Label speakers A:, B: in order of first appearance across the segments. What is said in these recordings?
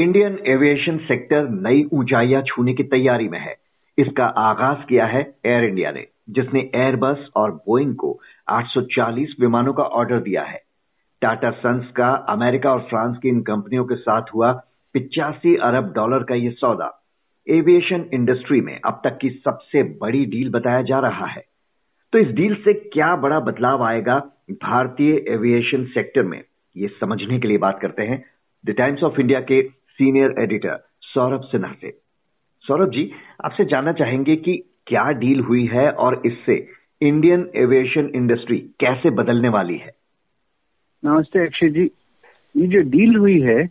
A: Indian aviation sector नई ऊंचाइयाँ छूने की तैयारी में है। इसका आगाज़ किया है एयर इंडिया ने, जिसने एयरबस और बोइंग को 840 विमानों का ऑर्डर दिया है। टाटा सन्स का अमेरिका और फ्रांस की इन कंपनियों के साथ हुआ पिचासी अरब डॉलर का यह सौदा। एविएशन इंडस्ट्री में अब तक की सबसे बड़ी डील बताया जा रहा है। तो इस डील से क्या बड़ा बदलाव आएगा भारतीय एविएशन सेक्टर में? ये समझने के लिए बात करते हैं द टाइम्स ऑफ़ इंडिया के सीनियर एडिटर सौरभ सिन्हा से। सौरभ जी आपसे जानना चाहेंगे कि क्या डील हुई है और इससे इंडियन एविएशन इंडस्ट्री कैसे बदलने वाली है?
B: नमस्ते, अक्षय जी। ये जो डील हुई है,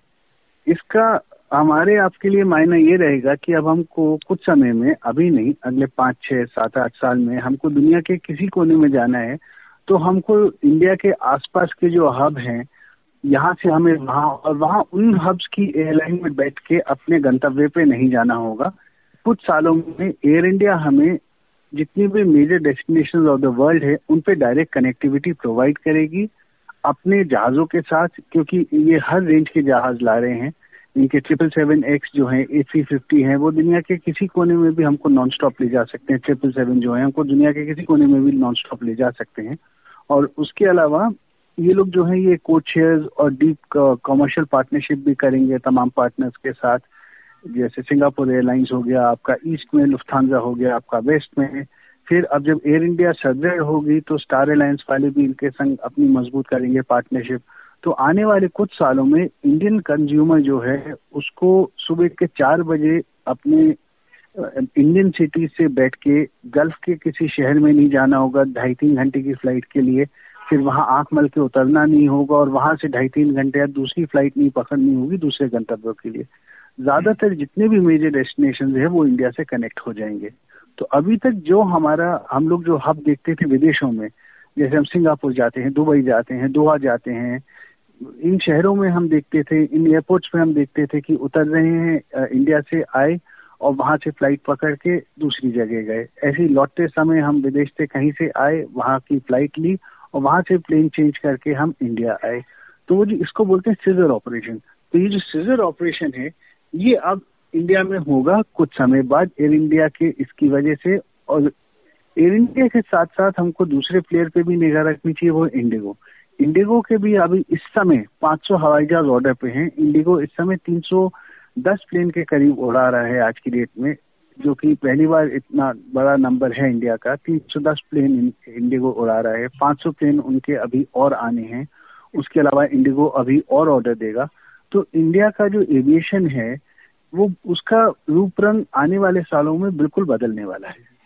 B: इसका हमारे आपके लिए मायना ये रहेगा कि अब हमको कुछ समय में, अभी नहीं, अगले पाँच छः सात, आठ साल में हमको दुनिया के किसी कोने में जाना है तो हमको इंडिया के आसपास के जो हब हैं यहाँ से हमें वहाँ और वहाँ उन हब्स की एयरलाइन में बैठ के अपने गंतव्य पे नहीं जाना होगा। कुछ सालों में एयर इंडिया हमें जितनी भी major destination of the world है, उन पे डायरेक्ट कनेक्टिविटी प्रोवाइड करेगी। अपने जहाज़ों के साथ, क्योंकि ये हर रेंज के जहाज़ ला रहे हैं। इनके ट्रिपल सेवन एक्स जो है ए थ्री फिफ्टी है, वो दुनिया के किसी कोने में भी हमको नॉन स्टॉप ले जा सकते हैं। ट्रिपल सेवन जो है, हमको दुनिया के किसी कोने में भी नॉन स्टॉप ले जा सकते हैं। और उसके अलावा ये लोग जो है, ये कोच शेयर और डीप कमर्शियल पार्टनरशिप भी करेंगे तमाम पार्टनर्स के साथ। जैसे सिंगापुर एयरलाइंस हो गया, आपका ईस्ट में लुफ्थानजा हो गया, आपका वेस्ट में। फिर अब जब एयर इंडिया सदृढ़ होगी तो स्टार एलायंस वाले भी इनके संग अपनी मज़बूत करेंगे पार्टनरशिप तो आने वाले कुछ सालों में इंडियन कंज्यूमर जो है, उसको सुबह के चार बजे अपने इंडियन सिटी से बैठ के गल्फ के किसी शहर में नहीं जाना होगा ढाई तीन घंटे की फ़्लाइट के लिए। फिर वहाँ आँख मल के उतरना नहीं होगा और वहाँ से ढाई तीन घंटे या दूसरी फ़्लाइट नहीं पकड़नी होगी दूसरे गंतव्यों के लिए। ज़्यादातर जितने भी मेजर डेस्टिनेशन है, वो इंडिया से कनेक्ट हो जाएँगे। तो अभी तक जो हमारा, हम लोग जो हब देखते थे विदेशों में, जैसे हम सिंगापुर जाते हैं, दुबई जाते हैं, दोहा जाते हैं, इन शहरों में हम देखते थे, इन एयरपोर्ट्स पे हम देखते थे कि उतर रहे हैं इंडिया से आए और वहाँ से फ़्लाइट पकड़ के दूसरी जगह गए। ऐसे लौटते समय हम विदेश से कहीं से आए, वहाँ की फ़्लाइट ली और वहाँ से प्लेन चेंज करके हम इंडिया आए। तो वो जो इसको बोलते हैं सीजर ऑपरेशन तो ये जो सीजर ऑपरेशन है, ये अब इंडिया में होगा कुछ समय बाद एयर इंडिया के इसकी वजह से और एयर इंडिया के साथ साथ हमको दूसरे प्लेयर पे भी निगाह रखनी चाहिए, वो इंडिगो इंडिगो के भी अभी इस समय 500 हवाई जहाज़ ऑर्डर पे हैं। इंडिगो इस समय 310 प्लेन के करीब उड़ा रहा है आज की डेट में। जो कि पहली बार इतना बड़ा नंबर है इंडिया का 310 प्लेन इंडिगो उड़ा रहा है 500 प्लेन उनके अभी और आने हैं। उसके अलावा इंडिगो अभी और ऑर्डर देगा। तो इंडिया का जो एविएशन है, वो उसका रूप रंग आने वाले सालों में बिल्कुल बदलने वाला है।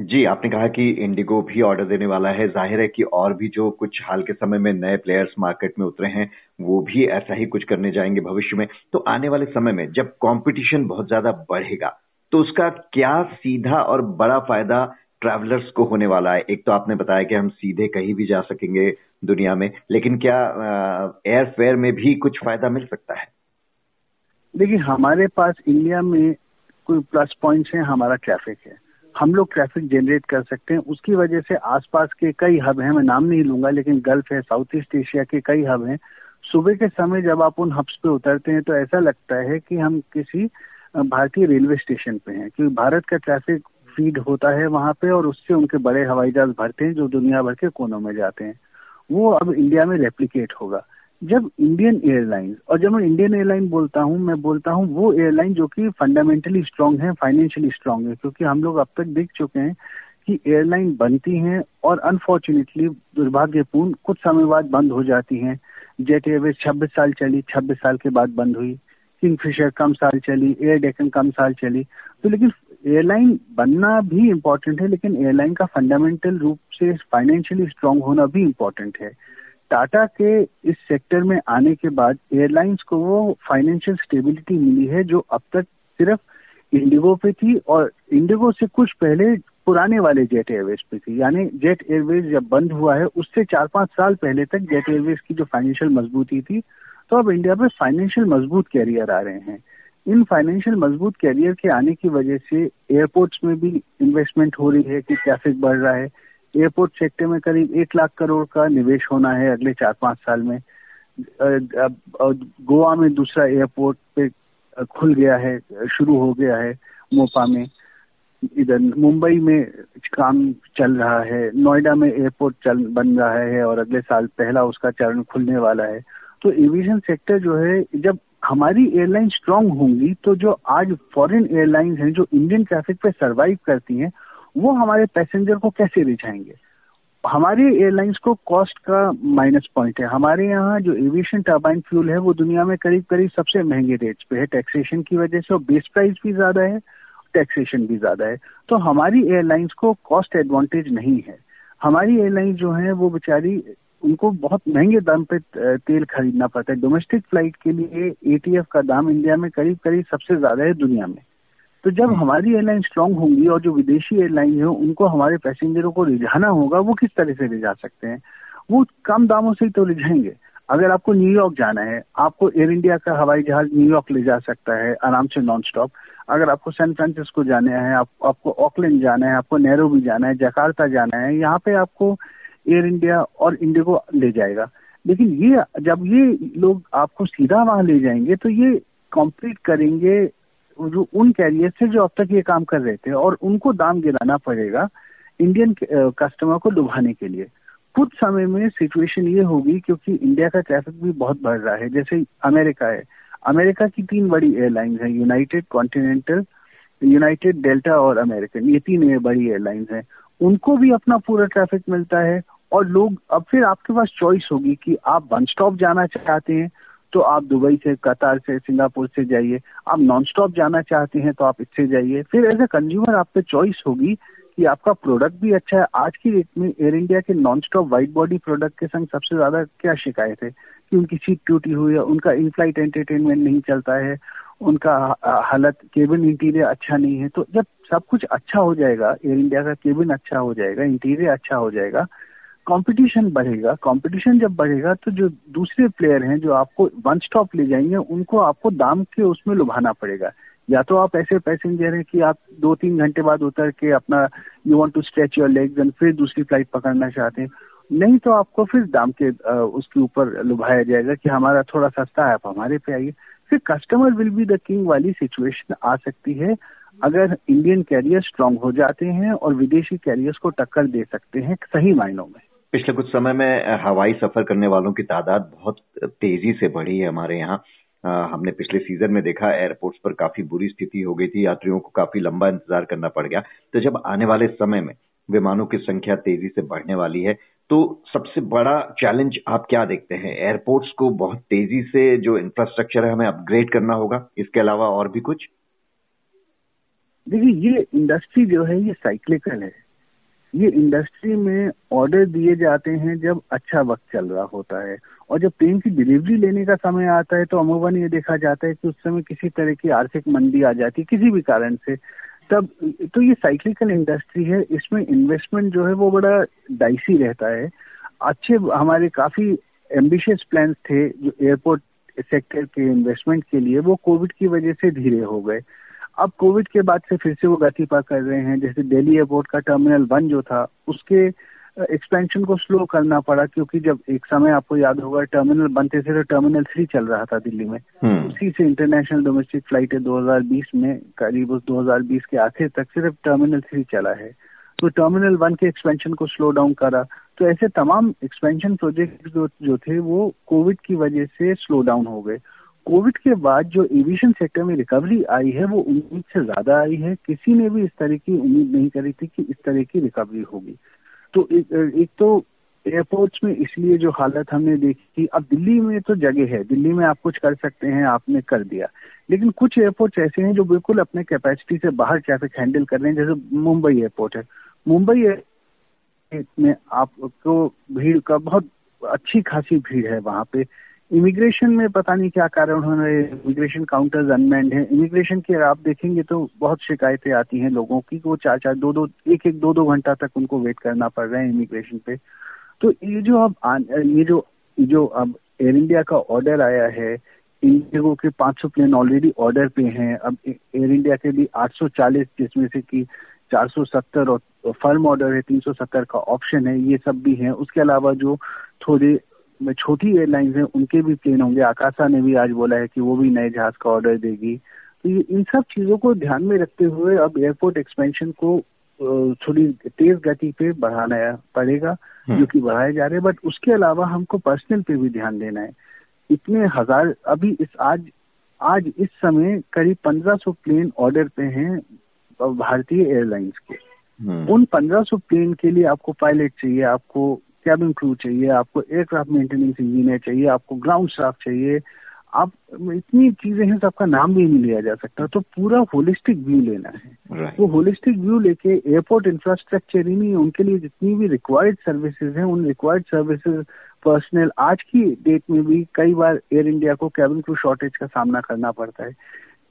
A: जी, आपने कहा कि इंडिगो भी ऑर्डर देने वाला है। ज़ाहिर है कि और भी जो कुछ हाल के समय में नए प्लेयर्स मार्केट में उतरे हैं, वो भी ऐसा ही कुछ करने जाएँगे भविष्य में। तो आने वाले समय में जब कंपटीशन बहुत ज़्यादा बढ़ेगा तो उसका क्या सीधा और बड़ा फ़ायदा ट्रैवलर्स को होने वाला है? एक तो आपने बताया कि हम सीधे कहीं भी जा सकेंगे दुनिया में, लेकिन क्या एयर फेयर में भी कुछ फ़ायदा मिल सकता है?
B: देखिए, हमारे पास इंडिया में कोई प्लस पॉइंट्स हैं, हमारा ट्रैफ़िक है। हम लोग ट्रैफ़िक जनरेट कर सकते हैं। उसकी वजह से आसपास के कई हब हैं, मैं नाम नहीं लूँगा, लेकिन गल्फ है साउथ ईस्ट एशिया के कई हब हैं। सुबह के समय जब आप उन हब्स पे उतरते हैं तो ऐसा लगता है कि हम किसी भारतीय रेलवे स्टेशन पे हैं, क्योंकि भारत का ट्रैफ़िक फ़ीड होता है वहाँ पे और उससे उनके बड़े हवाई जहाज़ भरते हैं जो दुनिया भर के कोनों में जाते हैं। वो अब इंडिया में रेप्लीकेट होगा। जब इंडियन एयरलाइंस और जब मैं इंडियन एयरलाइन बोलता हूँ, मैं बोलता हूँ वो एयरलाइन जो कि फंडामेंटली स्ट्रांग है फाइनेंशियली स्ट्रांग है, क्योंकि हम लोग अब तक देख चुके हैं कि एयरलाइन बनती हैं और अनफॉर्चुनेटली दुर्भाग्यपूर्ण कुछ समय बाद बंद हो जाती हैं। जेट एयरवेज 26 साल चली 26 साल के बाद बंद हुई। किंगफिशर कम साल चली एयर डेकन कम साल चली। तो लेकिन एयरलाइन बनना भी इम्पोर्टेंट है, लेकिन एयरलाइन का फंडामेंटल रूप से फाइनेंशियली स्ट्रांग होना भी इम्पोर्टेंट है। टाटा के इस सेक्टर में आने के बाद एयरलाइंस को वो फाइनेंशियल स्टेबिलिटी मिली है, जो अब तक सिर्फ़ इंडिगो पे थी और इंडिगो से कुछ पहले पुराने वाले जेट एयरवेज पे थी। यानी जेट एयरवेज जब बंद हुआ है, उससे चार पाँच साल पहले तक जेट एयरवेज की जो फाइनेंशियल मजबूती थी तो अब इंडिया में फाइनेंशियल मज़बूत कैरियर आ रहे हैं। इन फाइनेंशियल मज़बूत कैरियर के आने की वजह से एयरपोर्ट्स में भी इन्वेस्टमेंट हो रही है कि ट्रैफ़िक बढ़ रहा है। एयरपोर्ट सेक्टर में करीब एक लाख करोड़ का निवेश होना है अगले चार पाँच साल में। गोवा में दूसरा एयरपोर्ट पे खुल गया है, शुरू हो गया है मोपा में। इधर मुंबई में काम चल रहा है, नोएडा में एयरपोर्ट चल, बन रहा है और अगले साल पहला उसका चरण खुलने वाला है। तो एविएशन सेक्टर जो है, जब हमारी एयरलाइन स्ट्रांग होंगी तो जो आज फॉरेन एयरलाइंस हैं, जो इंडियन ट्रैफ़िक पे सरवाइव करती हैं, वो हमारे पैसेंजर को कैसे रिझाएँगे? हमारी एयरलाइंस को कॉस्ट का माइनस पॉइंट है। हमारे यहाँ जो एविएशन टर्बाइन फ्यूल है, वो दुनिया में करीब करीब सबसे महँगे रेट्स पे है। टैक्सेशन की वजह से और बेस प्राइस भी ज़्यादा है टैक्सेशन भी ज़्यादा है। तो हमारी एयरलाइंस को कॉस्ट एडवांटेज नहीं है। हमारी एयरलाइंस जो है, वो बेचारी उनको बहुत महँगे दाम पे तेल खरीदना पड़ता है। डोमेस्टिक फ़्लाइट के लिए एटीएफ का दाम इंडिया में करीब करीब सबसे ज़्यादा है दुनिया में। तो जब हम्म। हमारी एयरलाइन स्ट्रांग होंगी और जो विदेशी एयरलाइन है उनको हमारे पैसेंजरों को रिझाना होगा वो किस तरह से रिझा सकते हैं? वो कम दामों से ही तो रिझाएँगे। अगर आपको न्यूयॉर्क जाना है आपको एयर इंडिया का हवाई जहाज़ न्यूयॉर्क ले जा सकता है आराम से नॉन स्टॉप अगर आपको सैन फ्रांसिस्को जाना है आप, आपको ऑकलैंड जाना है आपको भी जाना है जकार्ता जाना है यहाँ पे आपको एयर इंडिया और इंडिगो ले जाएगा। लेकिन ये, जब ये लोग आपको सीधा वहाँ ले जाएँगे तो ये कॉम्पीट करेंगे जो उन कैरियर से जो अब तक ये काम कर रहे थे और उनको दाम गिराना पड़ेगा इंडियन कस्टमर को लुभाने के लिए। कुछ समय में सिचुएशन ये होगी क्योंकि इंडिया का ट्रैफ़िक भी बहुत बढ़ रहा है। जैसे अमेरिका है। अमेरिका की तीन बड़ी एयरलाइंस हैं यूनाइटेड कॉन्टिनेंटल यूनाइटेड डेल्टा और अमेरिकन ये तीन बड़ी एयरलाइंस हैं। उनको भी अपना पूरा ट्रैफ़िक मिलता है और लोग, अब फिर आपके पास चॉइस होगी कि आप वन स्टॉप जाना चाहते हैं तो आप दुबई से, कतार से, सिंगापुर से जाइए। आप नॉन स्टॉप जाना चाहते हैं तो आप इससे जाइए। फिर एज ए कंज्यूमर आप पे चॉइस होगी कि आपका प्रोडक्ट भी अच्छा है। आज की डेट में एयर इंडिया के non stop wide body product के संग सबसे ज़्यादा क्या शिकायत है? कि उनकी सीट टूटी हुई है, उनका इन फ़्लाइट एंटरटेनमेंट नहीं चलता है उनका हालत, केबिन इंटीरियर अच्छा नहीं है तो जब सब कुछ अच्छा हो जाएगा, एयर इंडिया का केबिन अच्छा हो जाएगा, इंटीरियर अच्छा हो जाएगा, कंपटीशन बढ़ेगा, कंपटीशन जब बढ़ेगा तो जो दूसरे प्लेयर हैं जो आपको वन स्टॉप ले जाएँगे, उनको आपको दाम के उसमें लुभाना पड़ेगा। या तो आप ऐसे पैसेंजर हैं कि आप दो तीन घंटे बाद उतर के अपना you want to stretch your legs and फिर दूसरी फ़्लाइट पकड़ना चाहते हैं। नहीं तो आपको फिर दाम के उसके ऊपर लुभाया जाएगा कि हमारा थोड़ा सस्ता है, आप हमारे पे आइए। फिर customer will be the king वाली सिचुएशन आ सकती है। अगर इंडियन कैरियर स्ट्रांग हो जाते हैं और विदेशी कैरियर्स को टक्कर दे सकते हैं सही मायनों में।
A: पिछले कुछ समय में हवाई सफ़र करने वालों की तादाद बहुत तेज़ी से बढ़ी है हमारे यहाँ। हमने पिछले सीज़न में देखा एयरपोर्ट्स पर काफ़ी बुरी स्थिति हो गई थी, यात्रियों को काफ़ी लंबा इंतज़ार करना पड़ गया। तो जब आने वाले समय में विमानों की संख्या तेज़ी से बढ़ने वाली है। तो सबसे बड़ा चैलेंज आप क्या देखते हैं? एयरपोर्ट्स को बहुत तेज़ी से जो इंफ्रास्ट्रक्चर है, हमें अपग्रेड करना होगा। इसके अलावा और भी कुछ?
B: देखिए, ये इंडस्ट्री जो है, ये साइक्लिकल है। ये इंडस्ट्री में ऑर्डर दिए जाते हैं जब अच्छा वक्त चल रहा होता है। और जब प्लेन की डिलीवरी लेने का समय आता है तो अमूमन ये देखा जाता है कि उस समय किसी तरह की आर्थिक मंदी आ जाती है, किसी भी कारण से। तब तो ये साइक्लिकल इंडस्ट्री है, इसमें इन्वेस्टमेंट जो है वो बड़ा डाइसी रहता है। अच्छे, हमारे काफ़ी एम्बिशियस प्लान थे जो एयरपोर्ट सेक्टर के इन्वेस्टमेंट के लिए, वो कोविड की वजह से धीरे हो गए। अब कोविड के बाद से फिर से वो गति पा कर रहे हैं, जैसे दिल्ली एयरपोर्ट का टर्मिनल वन जो था, उसके एक्सपेंशन को स्लो करना पड़ा क्योंकि जब एक समय आपको याद होगा टर्मिनल बनते थे तो टर्मिनल थ्री चल रहा था दिल्ली में। हम्म। उसी से इंटरनेशनल डोमेस्टिक फ़्लाइट 2020 में करीब उस 2020 के आखिर तक सिर्फ़ टर्मिनल थ्री चला है। तो टर्मिनल वन के एक्सपेंशन को स्लो डाउन करा। तो ऐसे तमाम एक्सपेंशन प्रोजेक्ट जो जो थे वो कोविड की वजह से स्लो डाउन हो गए। कोविड के बाद जो एविएशन सेक्टर में रिकवरी आई है वो उम्मीद से ज़्यादा आई है। किसी ने भी इस तरह की उम्मीद नहीं करी थी कि इस तरह की रिकवरी होगी। तो एक, तो एयरपोर्ट्स में इसलिए जो हालत हमने देखी अब दिल्ली में तो जगह है दिल्ली में आप कुछ कर सकते हैं आपने कर दिया। लेकिन कुछ एयरपोर्ट्स ऐसे हैं जो बिल्कुल अपने कैपेसिटी से बाहर ट्रैफ़िक हैंडल कर रहे हैं जैसे मुंबई एयरपोर्ट है। मुंबई एयरपोर्ट में आपको भीड़ का बहुत अच्छी खासी भीड़ है वहाँ पे। इमिग्रेशन में पता नहीं क्या कारण हो रहे इमिग्रेशन काउंटर्स अनमैंड है। इमिग्रेशन के आप देखेंगे तो बहुत शिकायतें आती हैं लोगों की वो चार चार दो दो, एक एक दो दो घंटा तक उनको वेट करना पड़ रहा है इमिग्रेशन पे। तो ये जो अब ये जो जो अब एयर इंडिया का ऑर्डर आया है इंडिगो के 500 प्लेन ऑलरेडी ऑर्डर पे हैं। अब एयर इंडिया के लिए 840 जिसमें से कि 470 और फर्म ऑर्डर है 370 का ऑप्शन है, ये सब भी है। उसके अलावा जो थोड़े छोटी एयरलाइंस हैं उनके भी प्लेन होंगे। आकाशा ने भी आज बोला है कि वो भी नए जहाज़ का ऑर्डर देगी। तो ये इन सब चीज़ों को ध्यान में रखते हुए अब एयरपोर्ट एक्सपेंशन को थोड़ी तेज गति पे बढ़ाना पड़ेगा हम्म। जो कि बढ़ाए जा रहे हैं। बट उसके अलावा हमको पर्सनल पे भी ध्यान देना है। इतने हज़ार अभी इस आज आज इस समय करीब 1500 प्लेन ऑर्डर पे हैं भारतीय एयरलाइंस के। हम्म। उन 1500 प्लेन के लिए आपको पायलट चाहिए आपको कैबिन क्रू चाहिए आपको एयरक्राफ्ट मेंटेनेंस इंजीनियर चाहिए आपको ग्राउंड स्टाफ चाहिए। आप इतनी चीज़ें हैं सबका नाम भी नहीं लिया जा सकता। तो पूरा होलिस्टिक व्यू लेना है। Right. वो होलिस्टिक व्यू लेके एयरपोर्ट इंफ्रास्ट्रक्चर ही नहीं उनके लिए जितनी भी रिक्वायर्ड सर्विसेज़ हैं उन रिक्वायर्ड सर्विसेज़ पर्सनल आज की डेट में भी कई बार एयर इंडिया को कैबिन क्रू शॉर्टेज का सामना करना पड़ता है।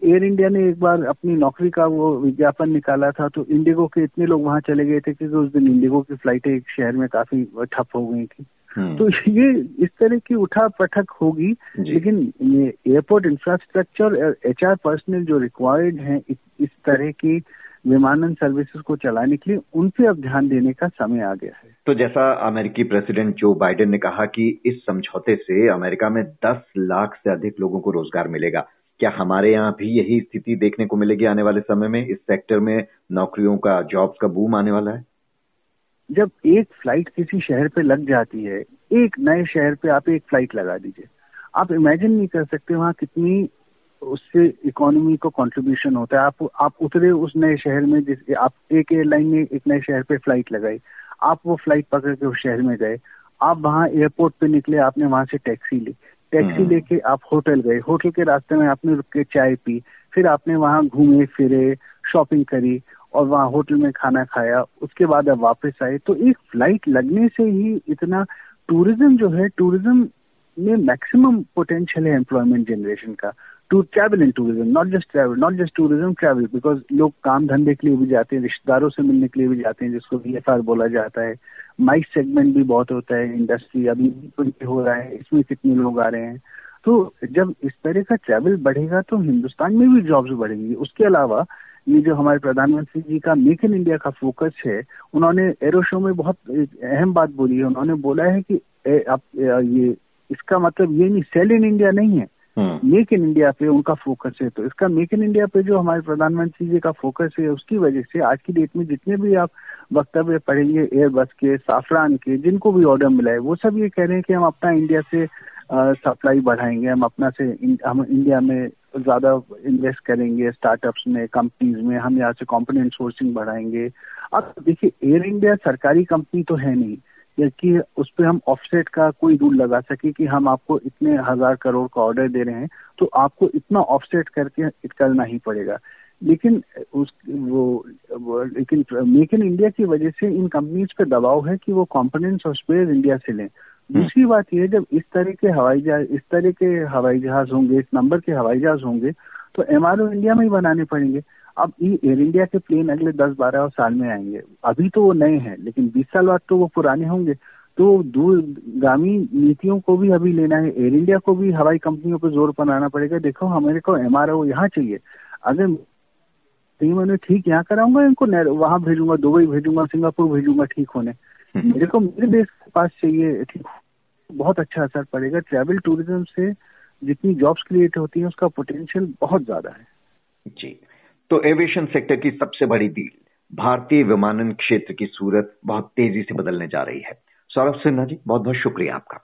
B: एयर इंडिया ने एक बार अपनी नौकरी का वो विज्ञापन निकाला था तो इंडिगो के इतने लोग वहाँ चले गए थे क्योंकि उस दिन इंडिगो की फ्लाइटें एक शहर में काफ़ी ठप हो गई थी। हम्म। तो ये इस तरह की उठा पटक होगी लेकिन ये airport infrastructure H R personnel जो रिक्वायर्ड है इस तरह की विमानन सर्विसेज़ को चलाने के लिए उन पे अब ध्यान देने का समय आ गया है।
A: तो जैसा अमेरिकी प्रेसिडेंट जो बाइडेन ने कहा कि इस समझौते से अमेरिका में 10 लाख से अधिक लोगों को रोज़गार मिलेगा। क्या हमारे यहाँ भी यही स्थिति देखने को मिलेगी आने वाले समय में? इस सेक्टर में नौकरियों का जॉब्स का बूम आने वाला है?
B: जब एक फ़्लाइट किसी शहर पे लग जाती है, एक नए शहर पे आप एक फ़्लाइट लगा दीजिए। आप इमेजिन नहीं कर सकते वहाँ कितनी उससे इकोनॉमी को कंट्रीब्यूशन होता है। आप आप उतरे उस नए शहर में जिस, आप एक एयरलाइन ने एक नए शहर पे फ़्लाइट लगाई। आप वो फ़्लाइट पकड़ के उस शहर में गए। आप वहाँ एयरपोर्ट पे निकले, आपने वहाँ से टैक्सी ली। टैक्सी हम्म। लेके आप होटल गए। होटल के रास्ते में आपने रुक के चाय पी फिर आपने वहाँ घूमे फिरे शॉपिंग करी और वहाँ होटल में खाना खाया। उसके बाद आप वापस आए। तो एक फ़्लाइट लगने से ही इतना टूरिज़्म जो है टूरिज़्म में मैक्सिमम पोटेंशियल है एम्प्लॉयमेंट जनरेशन का। To travel in tourism not just travel not just tourism travel because लोग काम धंधे के लिए भी जाते हैं रिश्तेदारों से मिलने के लिए भी जाते हैं जिसको वी बोला जाता है। माइक सेगमेंट भी बहुत होता है इंडस्ट्री अभी भी हो रहा है इसमें कितने लोग आ रहे हैं। तो जब इस तरह का ट्रैवल बढ़ेगा तो हिंदुस्तान में भी जॉब्स बढ़ेंगी। उसके अलावा ये जो हमारे प्रधानमंत्री जी का मेक इन इंडिया का फोकस है उन्होंने एरो शो में बहुत अहम बात बोली है। उन्होंने बोला है कि ए, आप ए, ये इसका मतलब ये नहीं सेल इन इंडिया नहीं है। मेक इन इंडिया पे उनका फोकस है। तो इसका मेक इन इंडिया पे जो हमारे प्रधानमंत्री जी का फोकस है, उसकी वजह से आज की डेट में जितने भी आप वक्तव्य पढ़ेंगे एयरबस के साफरान के, जिनको भी ऑर्डर मिला है, वो सब ये कह रहे हैं कि हम अपना इंडिया से सप्लाई बढ़ाएँगे, हम अपना से हम इंडिया में ज़्यादा इन्वेस्ट करेंगे स्टार्टअप्स में कंपनीज़ में, हम यहाँ से कॉम्पोनेंट सोर्सिंग बढ़ाएँगे। अब देखिए एयर इंडिया सरकारी कंपनी तो है नहीं। कि उस पर हम ऑफसेट का कोई रूल लगा सके कि हम आपको इतने हज़ार करोड़ का ऑर्डर दे रहे हैं तो आपको इतना ऑफसेट करके करना ही पड़ेगा। लेकिन उस वो, वो लेकिन मेक इन इंडिया की वजह से इन कंपनीज़ पे दबाव है कि वो कंपोनेंट्स और स्पेयर इंडिया से लें। हम्म। दूसरी बात यह जब इस तरह के हवाई जहाज़ इस तरह के हवाई जहाज़ होंगे इस नंबर के हवाई जहाज़ होंगे तो एमआरओ इंडिया में ही बनाने पड़ेंगे। अब ये एयर इंडिया के प्लेन अगले दस बारह साल में आएँगे। अभी तो वो नए हैं लेकिन बीस साल बाद तो वो पुराने होंगे। तो दूरगामी नीतियों को भी अभी लेना है। एयर इंडिया को भी हवाई कंपनियों पर ज़ोर बनाना पड़ेगा। देखो हमारे को एम आर ओ यहाँ चाहिए। अगर मैंने ठीक यहाँ कराऊँगा इनको वहाँ भेजूँगा दुबई भेजूँगा सिंगापुर भेजूँगा ठीक होने। हम्म। मेरे को मेरे देश के पास चाहिए ठीक बहुत अच्छा असर पड़ेगा। ट्रैवल टूरिज़्म से जितनी जॉब्स क्रिएट होती हैं उसका पोटेंशियल बहुत ज़्यादा है।
A: जी। तो एविएशन सेक्टर की सबसे बड़ी डील भारतीय विमानन क्षेत्र की सूरत बहुत तेज़ी से बदलने जा रही है। सौरभ सिन्हा जी बहुत बहुत शुक्रिया आपका।